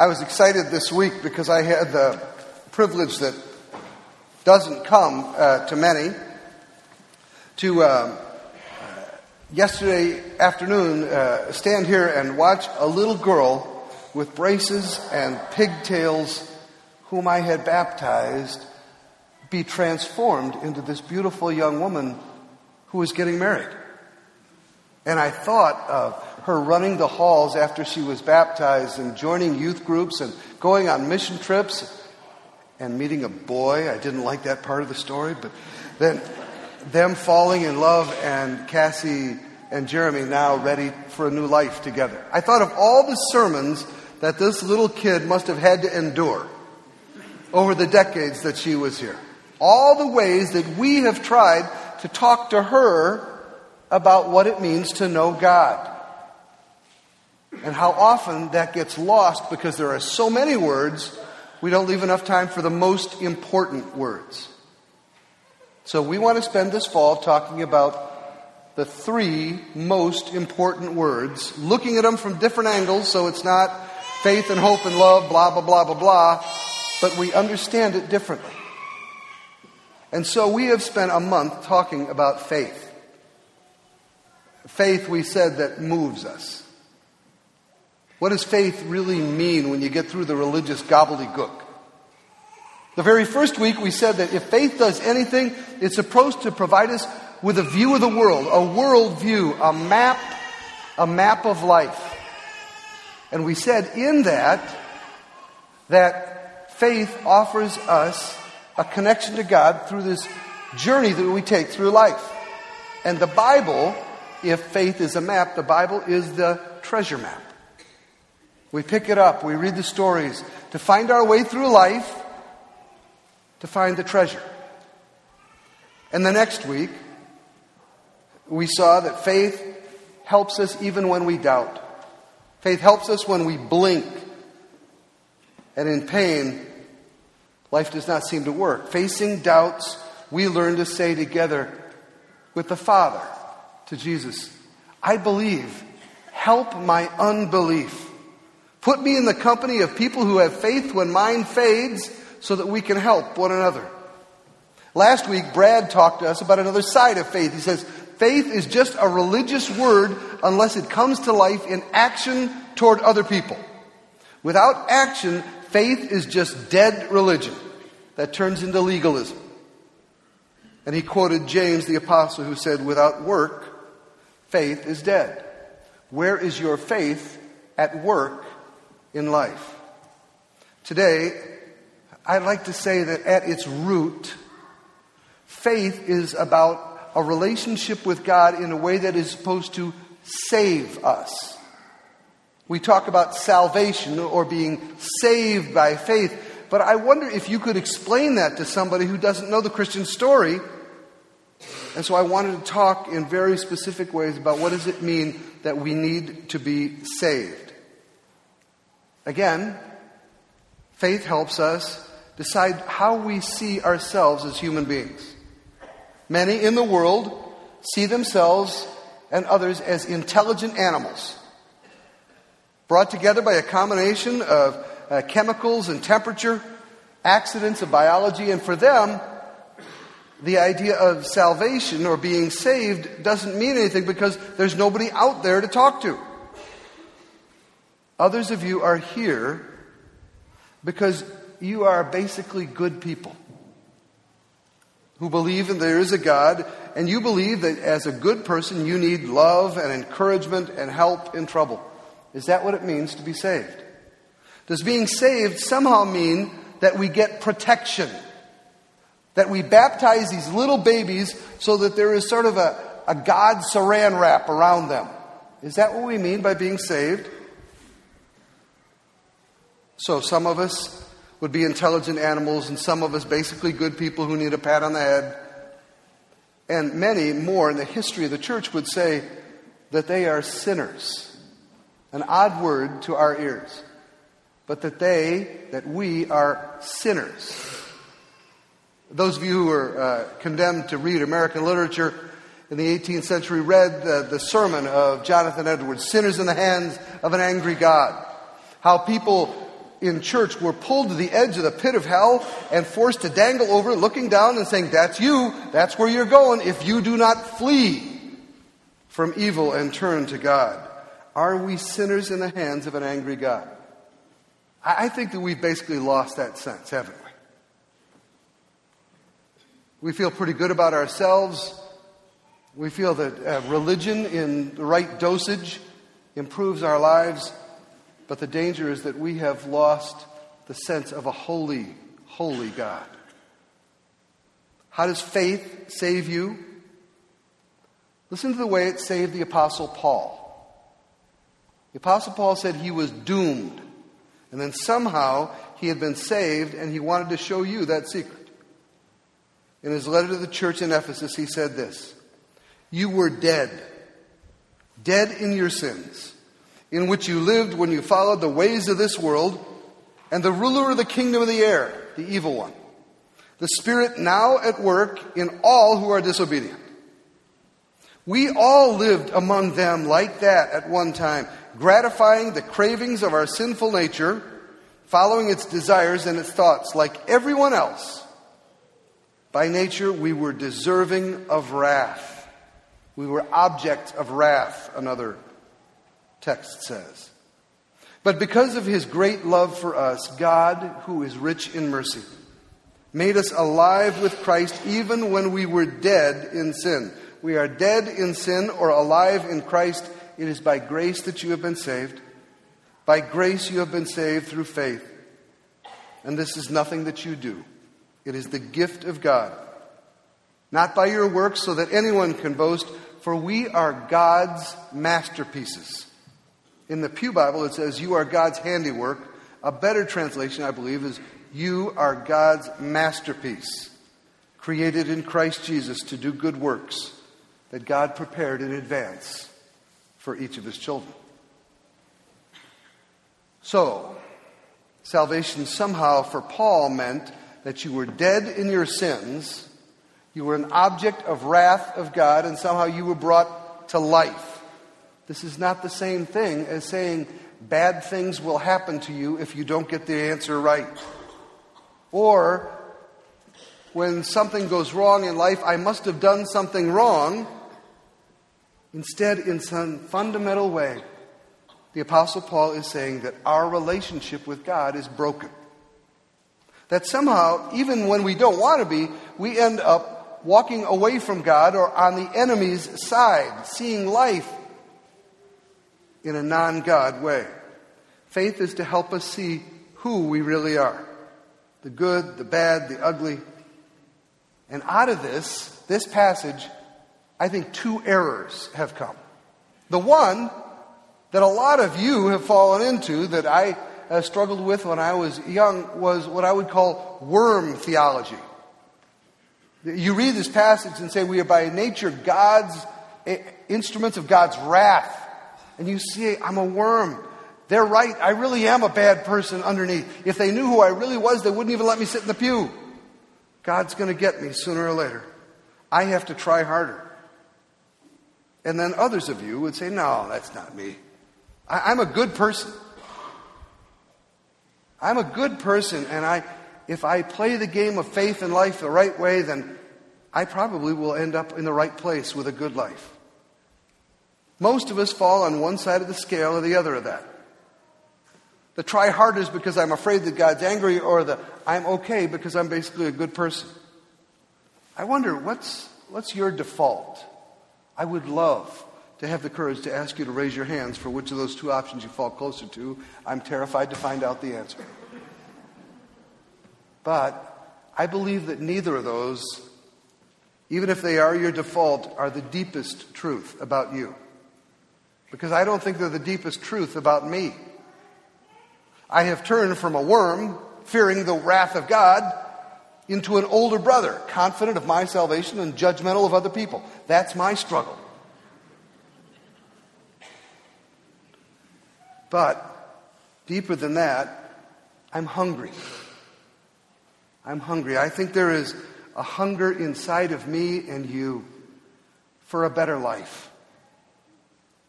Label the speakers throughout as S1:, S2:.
S1: I was excited this week because I had the privilege that doesn't come uh, to many to uh, yesterday afternoon uh, stand here and watch a little girl with braces and pigtails whom I had baptized be transformed into this beautiful young woman who was getting married. And I thought of her running the halls after she was baptized and joining youth groups and going on mission trips and meeting a boy. I didn't like that part of the story, but then them falling in love and Cassie and Jeremy now ready for a new life together. I thought of all the sermons that this little kid must have had to endure over the decades that she was here. All the ways that we have tried to talk to her about what it means to know God. And how often that gets lost because there are so many words, we don't leave enough time for the most important words. So we want to spend this fall talking about the three most important words, looking at them from different angles so it's not faith and hope and love, blah, blah, blah, blah, blah, but we understand it differently. And so we have spent a month talking about faith. Faith, we said, that moves us. What does faith really mean when you get through the religious gobbledygook? The very first week we said that if faith does anything, it's supposed to provide us with a view of the world, a world view, a map, a map of life. And we said in that, that faith offers us a connection to God through this journey that we take through life. And the Bible, if faith is a map, the Bible is the treasure map. We pick it up, we read the stories to find our way through life, to find the treasure. And the next week, we saw that faith helps us even when we doubt. Faith helps us when we blink. And in pain, life does not seem to work. Facing doubts, we learn to say together with the Father to Jesus, I believe, help my unbelief. Put me in the company of people who have faith when mine fades so that we can help one another. Last week, Brad talked to us about another side of faith. He says, faith is just a religious word unless it comes to life in action toward other people. Without action, faith is just dead religion that turns into legalism. And he quoted James the apostle who said, without work, faith is dead. Where is your faith at work in life? Today, I'd like to say that at its root, faith is about a relationship with God in a way that is supposed to save us. We talk about salvation or being saved by faith, but I wonder if you could explain that to somebody who doesn't know the Christian story. And so I wanted to talk in very specific ways about what does it mean that we need to be saved. Again, faith helps us decide how we see ourselves as human beings. Many in the world see themselves and others as intelligent animals, brought together by a combination of uh, chemicals and temperature, accidents of biology, and for them, the idea of salvation or being saved doesn't mean anything because there's nobody out there to talk to. Others of you are here because you are basically good people who believe that there is a God, and you believe that as a good person, you need love and encouragement and help in trouble. Is that what it means to be saved? Does being saved somehow mean that we get protection? That we baptize these little babies so that there is sort of a, a God saran wrap around them? Is that what we mean by being saved? So, some of us would be intelligent animals, and some of us basically good people who need a pat on the head. And many more in the history of the church would say that they are sinners. An odd word to our ears. But that they, that we are sinners. Those of you who are uh, condemned to read American literature in the 18th century read the, the sermon of Jonathan Edwards, Sinners in the Hands of an Angry God. How people in church were pulled to the edge of the pit of hell and forced to dangle over, looking down and saying, That's you, that's where you're going, if you do not flee from evil and turn to God. Are we sinners in the hands of an angry God? I think that we've basically lost that sense, haven't we? We feel pretty good about ourselves. We feel that uh, religion in the right dosage improves our lives. But the danger is that we have lost the sense of a holy, holy God. How does faith save you? Listen to the way it saved the Apostle Paul. The Apostle Paul said he was doomed. And then somehow he had been saved, and he wanted to show you that secret. In his letter to the church in Ephesus, he said this You were dead, dead in your sins, in which you lived when you followed the ways of this world and the ruler of the kingdom of the air, the evil one, the Spirit now at work in all who are disobedient. We all lived among them like that at one time, gratifying the cravings of our sinful nature, following its desires and its thoughts like everyone else. By nature, we were deserving of wrath. We were objects of wrath, another text says. But because of his great love for us, God, who is rich in mercy, made us alive with Christ even when we were dead in sin. We are dead in sin or alive in Christ. It is by grace that you have been saved. By grace you have been saved through faith. And this is nothing that you do. It is the gift of God. Not by your works so that anyone can boast, for we are God's masterpieces. In the Pew Bible, it says, You are God's handiwork. A better translation, I believe, is, You are God's masterpiece, created in Christ Jesus to do good works that God prepared in advance for each of his children. So, salvation somehow for Paul meant that you were dead in your sins, you were an object of wrath of God, and somehow you were brought to life. This is not the same thing as saying bad things will happen to you if you don't get the answer right. Or when something goes wrong in life, I must have done something wrong. Instead, in some fundamental way, the Apostle Paul is saying that our relationship with God is broken. That somehow, even when we don't want to be, we end up walking away from God or on the enemy's side, seeing life in a non God way. Faith is to help us see who we really are the good, the bad, the ugly. And out of this, this passage, I think two errors have come. The one that a lot of you have fallen into that I uh, struggled with when I was young was what I would call worm theology. You read this passage and say, We are by nature God's eh, instruments of God's wrath. And you see, I'm a worm. They're right. I really am a bad person underneath. If they knew who I really was, they wouldn't even let me sit in the pew. God's going to get me sooner or later. I have to try harder. And then others of you would say, No, that's not me. I, am a good person. I'm a good person, and I, if I play the game of faith and life the right way, then I probably will end up in the right place with a good life. Most of us fall on one side of the scale or the other of that. The try harders because I'm afraid that God's angry, or the I'm okay because I'm basically a good person. I wonder, what's, what's your default? I would love to have the courage to ask you to raise your hands for which of those two options you fall closer to. I'm terrified to find out the answer. But I believe that neither of those, even if they are your default, are the deepest truth about you. Because I don't think they're the deepest truth about me. I have turned from a worm, fearing the wrath of God, into an older brother, confident of my salvation and judgmental of other people. That's my struggle. But deeper than that, I'm hungry. I'm hungry. I think there is a hunger inside of me and you for a better life.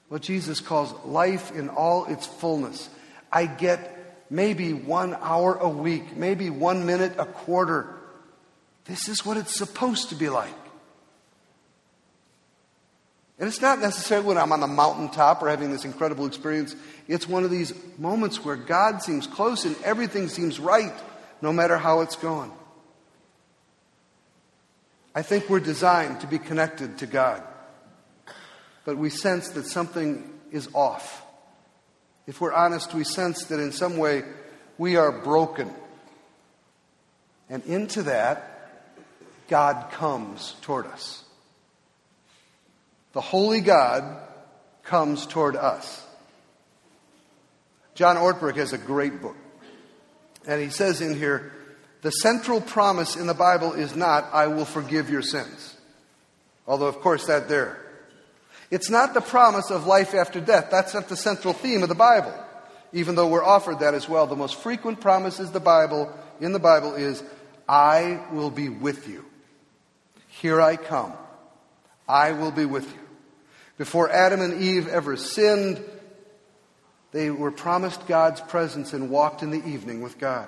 S1: What Jesus calls life in all its fullness. I get maybe one hour a week, maybe one minute a quarter. This is what it's supposed to be like. And it's not necessarily when I'm on the mountaintop or having this incredible experience. It's one of these moments where God seems close and everything seems right, no matter how it's going. I think we're designed to be connected to God, but we sense that something is off. If we're honest, we sense that in some way we are broken. And into that, God comes toward us. The Holy God comes toward us. John Ortberg has a great book. And he says in here the central promise in the Bible is not, I will forgive your sins. Although, of course, that there. It's not the promise of life after death. That's not the central theme of the Bible, even though we're offered that as well. The most frequent promise is the Bible, in the Bible is, I will be with you. Here I come. I will be with you. Before Adam and Eve ever sinned, they were promised God's presence and walked in the evening with God.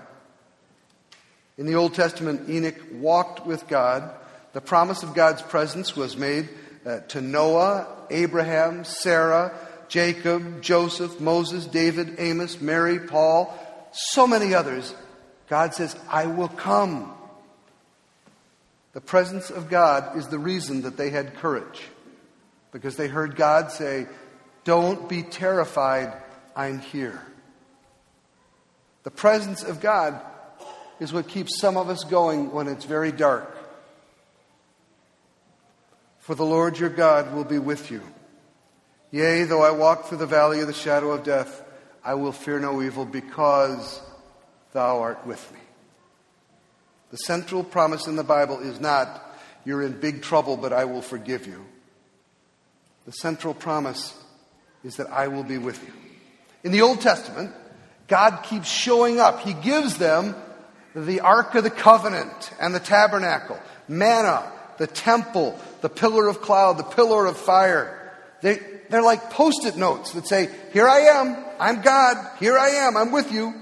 S1: In the Old Testament, Enoch walked with God. The promise of God's presence was made uh, to Noah, Abraham, Sarah, Jacob, Joseph, Moses, David, Amos, Mary, Paul, so many others. God says, I will come. The presence of God is the reason that they had courage. Because they heard God say, Don't be terrified, I'm here. The presence of God is what keeps some of us going when it's very dark. For the Lord your God will be with you. Yea, though I walk through the valley of the shadow of death, I will fear no evil because thou art with me. The central promise in the Bible is not, you're in big trouble, but I will forgive you. The central promise is that I will be with you. In the Old Testament, God keeps showing up. He gives them the Ark of the Covenant and the tabernacle, manna, the temple, the pillar of cloud, the pillar of fire. They, they're like post it notes that say, Here I am, I'm God, here I am, I'm with you.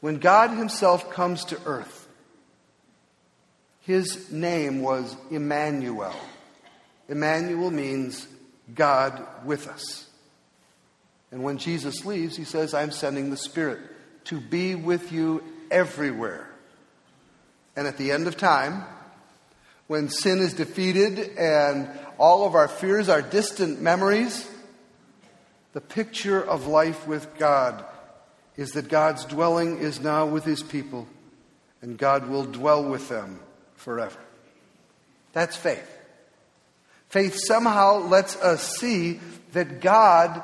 S1: When God Himself comes to earth, his name was Emmanuel. Emmanuel means God with us. And when Jesus leaves, he says, I'm sending the Spirit to be with you everywhere. And at the end of time, when sin is defeated and all of our fears are distant memories, the picture of life with God is that God's dwelling is now with his people, and God will dwell with them forever. That's faith. Faith somehow lets us see that God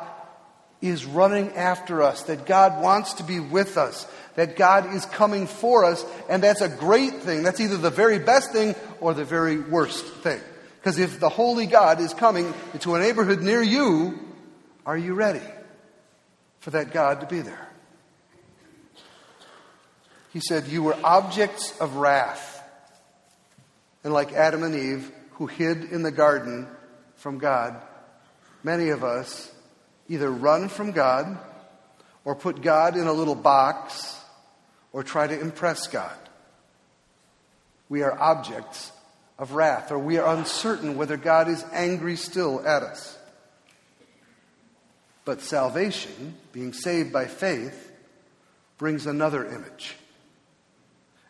S1: is running after us, that God wants to be with us, that God is coming for us, and that's a great thing. That's either the very best thing or the very worst thing. Because if the Holy God is coming into a neighborhood near you, are you ready for that God to be there? He said, You were objects of wrath and like Adam and Eve, who hid in the garden from God, many of us either run from God or put God in a little box or try to impress God. We are objects of wrath, or we are uncertain whether God is angry still at us. But salvation, being saved by faith, brings another image.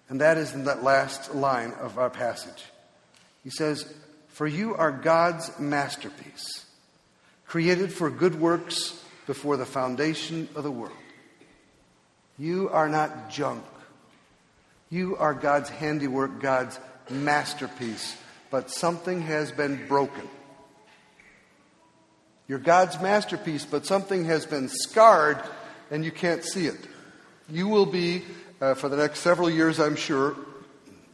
S1: And that is in that last line of our passage. He says, For you are God's masterpiece, created for good works before the foundation of the world. You are not junk. You are God's handiwork, God's masterpiece, but something has been broken. You're God's masterpiece, but something has been scarred and you can't see it. You will be uh, for the next several years, I'm sure,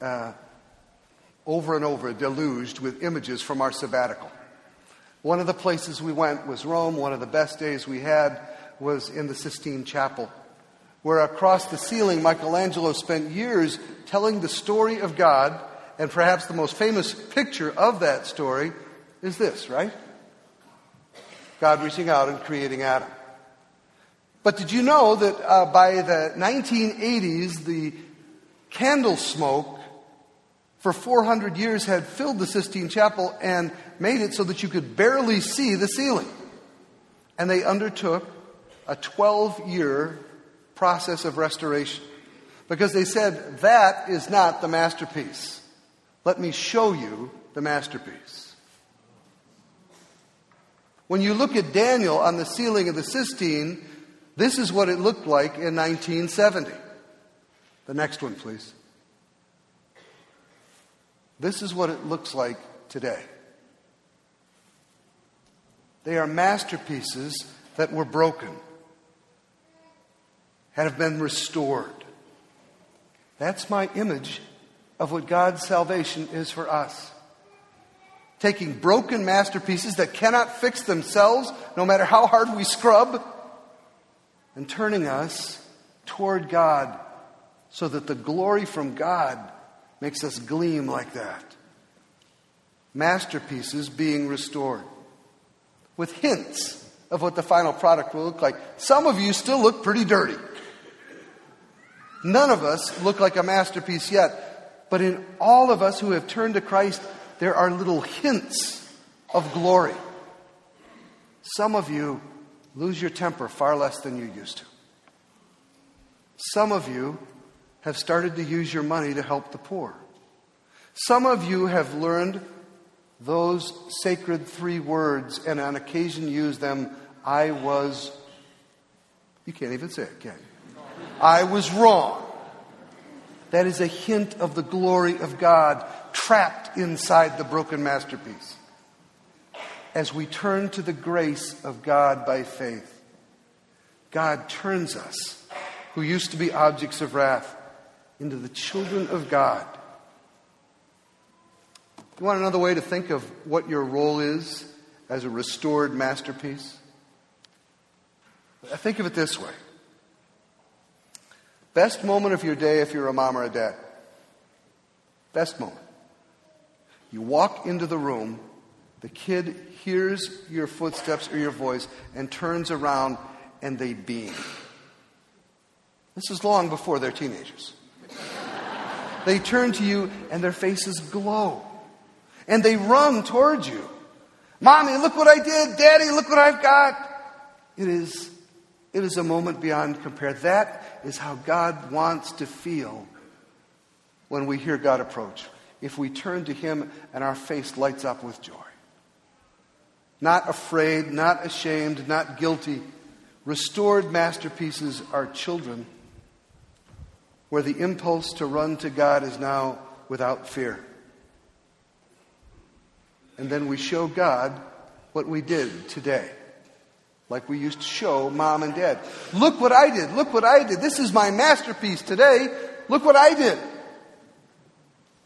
S1: uh, over and over deluged with images from our sabbatical. One of the places we went was Rome. One of the best days we had was in the Sistine Chapel, where across the ceiling, Michelangelo spent years telling the story of God, and perhaps the most famous picture of that story is this, right? God reaching out and creating Adam. But did you know that uh, by the 1980s, the candle smoke for 400 years had filled the Sistine Chapel and made it so that you could barely see the ceiling? And they undertook a 12 year process of restoration because they said, That is not the masterpiece. Let me show you the masterpiece. When you look at Daniel on the ceiling of the Sistine, this is what it looked like in 1970. The next one, please. This is what it looks like today. They are masterpieces that were broken, have been restored. That's my image of what God's salvation is for us. Taking broken masterpieces that cannot fix themselves, no matter how hard we scrub, and turning us toward God so that the glory from God makes us gleam like that. Masterpieces being restored with hints of what the final product will look like. Some of you still look pretty dirty. None of us look like a masterpiece yet. But in all of us who have turned to Christ, there are little hints of glory. Some of you lose your temper far less than you used to. Some of you have started to use your money to help the poor. Some of you have learned those sacred three words and on occasion use them I was, you can't even say it, can you? I was wrong. That is a hint of the glory of God trapped inside the broken masterpiece as we turn to the grace of God by faith, God turns us, who used to be objects of wrath, into the children of God. You want another way to think of what your role is as a restored masterpiece? Think of it this way Best moment of your day if you're a mom or a dad. Best moment. You walk into the room the kid hears your footsteps or your voice and turns around and they beam. This is long before they're teenagers. they turn to you and their faces glow. And they run towards you. Mommy, look what I did. Daddy, look what I've got. It is, it is a moment beyond compare. That is how God wants to feel when we hear God approach. If we turn to Him and our face lights up with joy not afraid, not ashamed, not guilty. Restored masterpieces are children where the impulse to run to God is now without fear. And then we show God what we did today. Like we used to show mom and dad. Look what I did. Look what I did. This is my masterpiece today. Look what I did.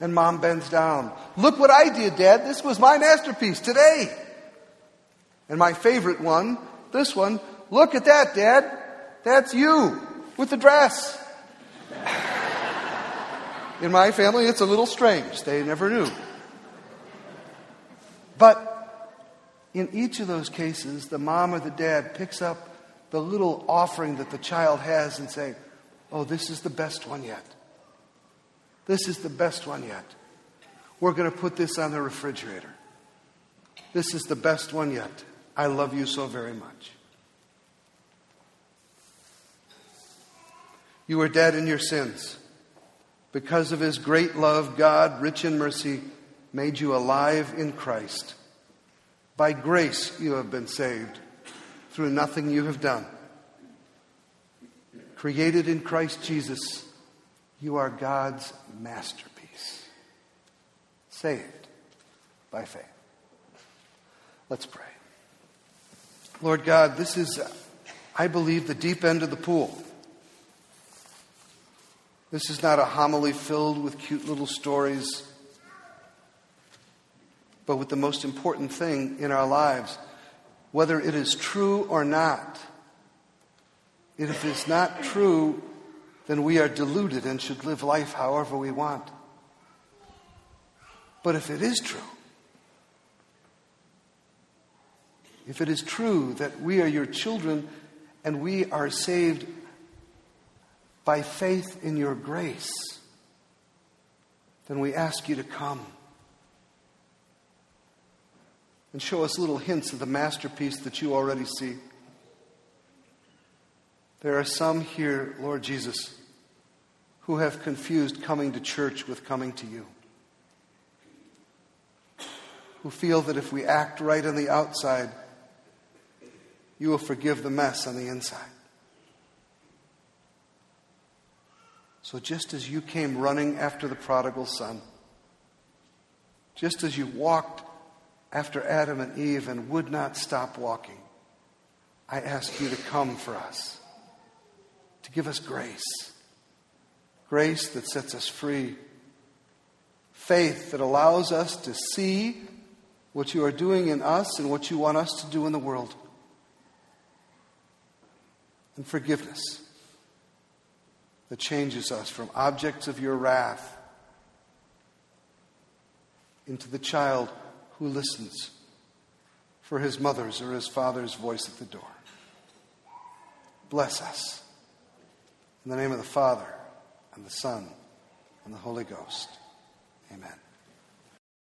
S1: And mom bends down. Look what I did, dad. This was my masterpiece today. And my favorite one, this one, look at that, Dad. That's you with the dress. In my family, it's a little strange. They never knew. But in each of those cases, the mom or the dad picks up the little offering that the child has and say, Oh, this is the best one yet. This is the best one yet. We're going to put this on the refrigerator. This is the best one yet. I love you so very much. You were dead in your sins. Because of his great love, God, rich in mercy, made you alive in Christ. By grace you have been saved through nothing you have done. Created in Christ Jesus, you are God's masterpiece. Saved by faith. Let's pray. Lord God, this is, I believe, the deep end of the pool. This is not a homily filled with cute little stories, but with the most important thing in our lives, whether it is true or not. If it is not true, then we are deluded and should live life however we want. But if it is true, if it is true that we are your children and we are saved by faith in your grace, then we ask you to come and show us little hints of the masterpiece that you already see. There are some here, Lord Jesus, who have confused coming to church with coming to you. Who feel that if we act right on the outside, you will forgive the mess on the inside. So, just as you came running after the prodigal son, just as you walked after Adam and Eve and would not stop walking, I ask you to come for us, to give us grace. Grace that sets us free. Faith that allows us to see what you are doing in us and what you want us to do in the world. And forgiveness that changes us from objects of your wrath into the child who listens for his mother's or his father's voice at the door. Bless us. In the name of the Father, and the Son, and the Holy Ghost. Amen.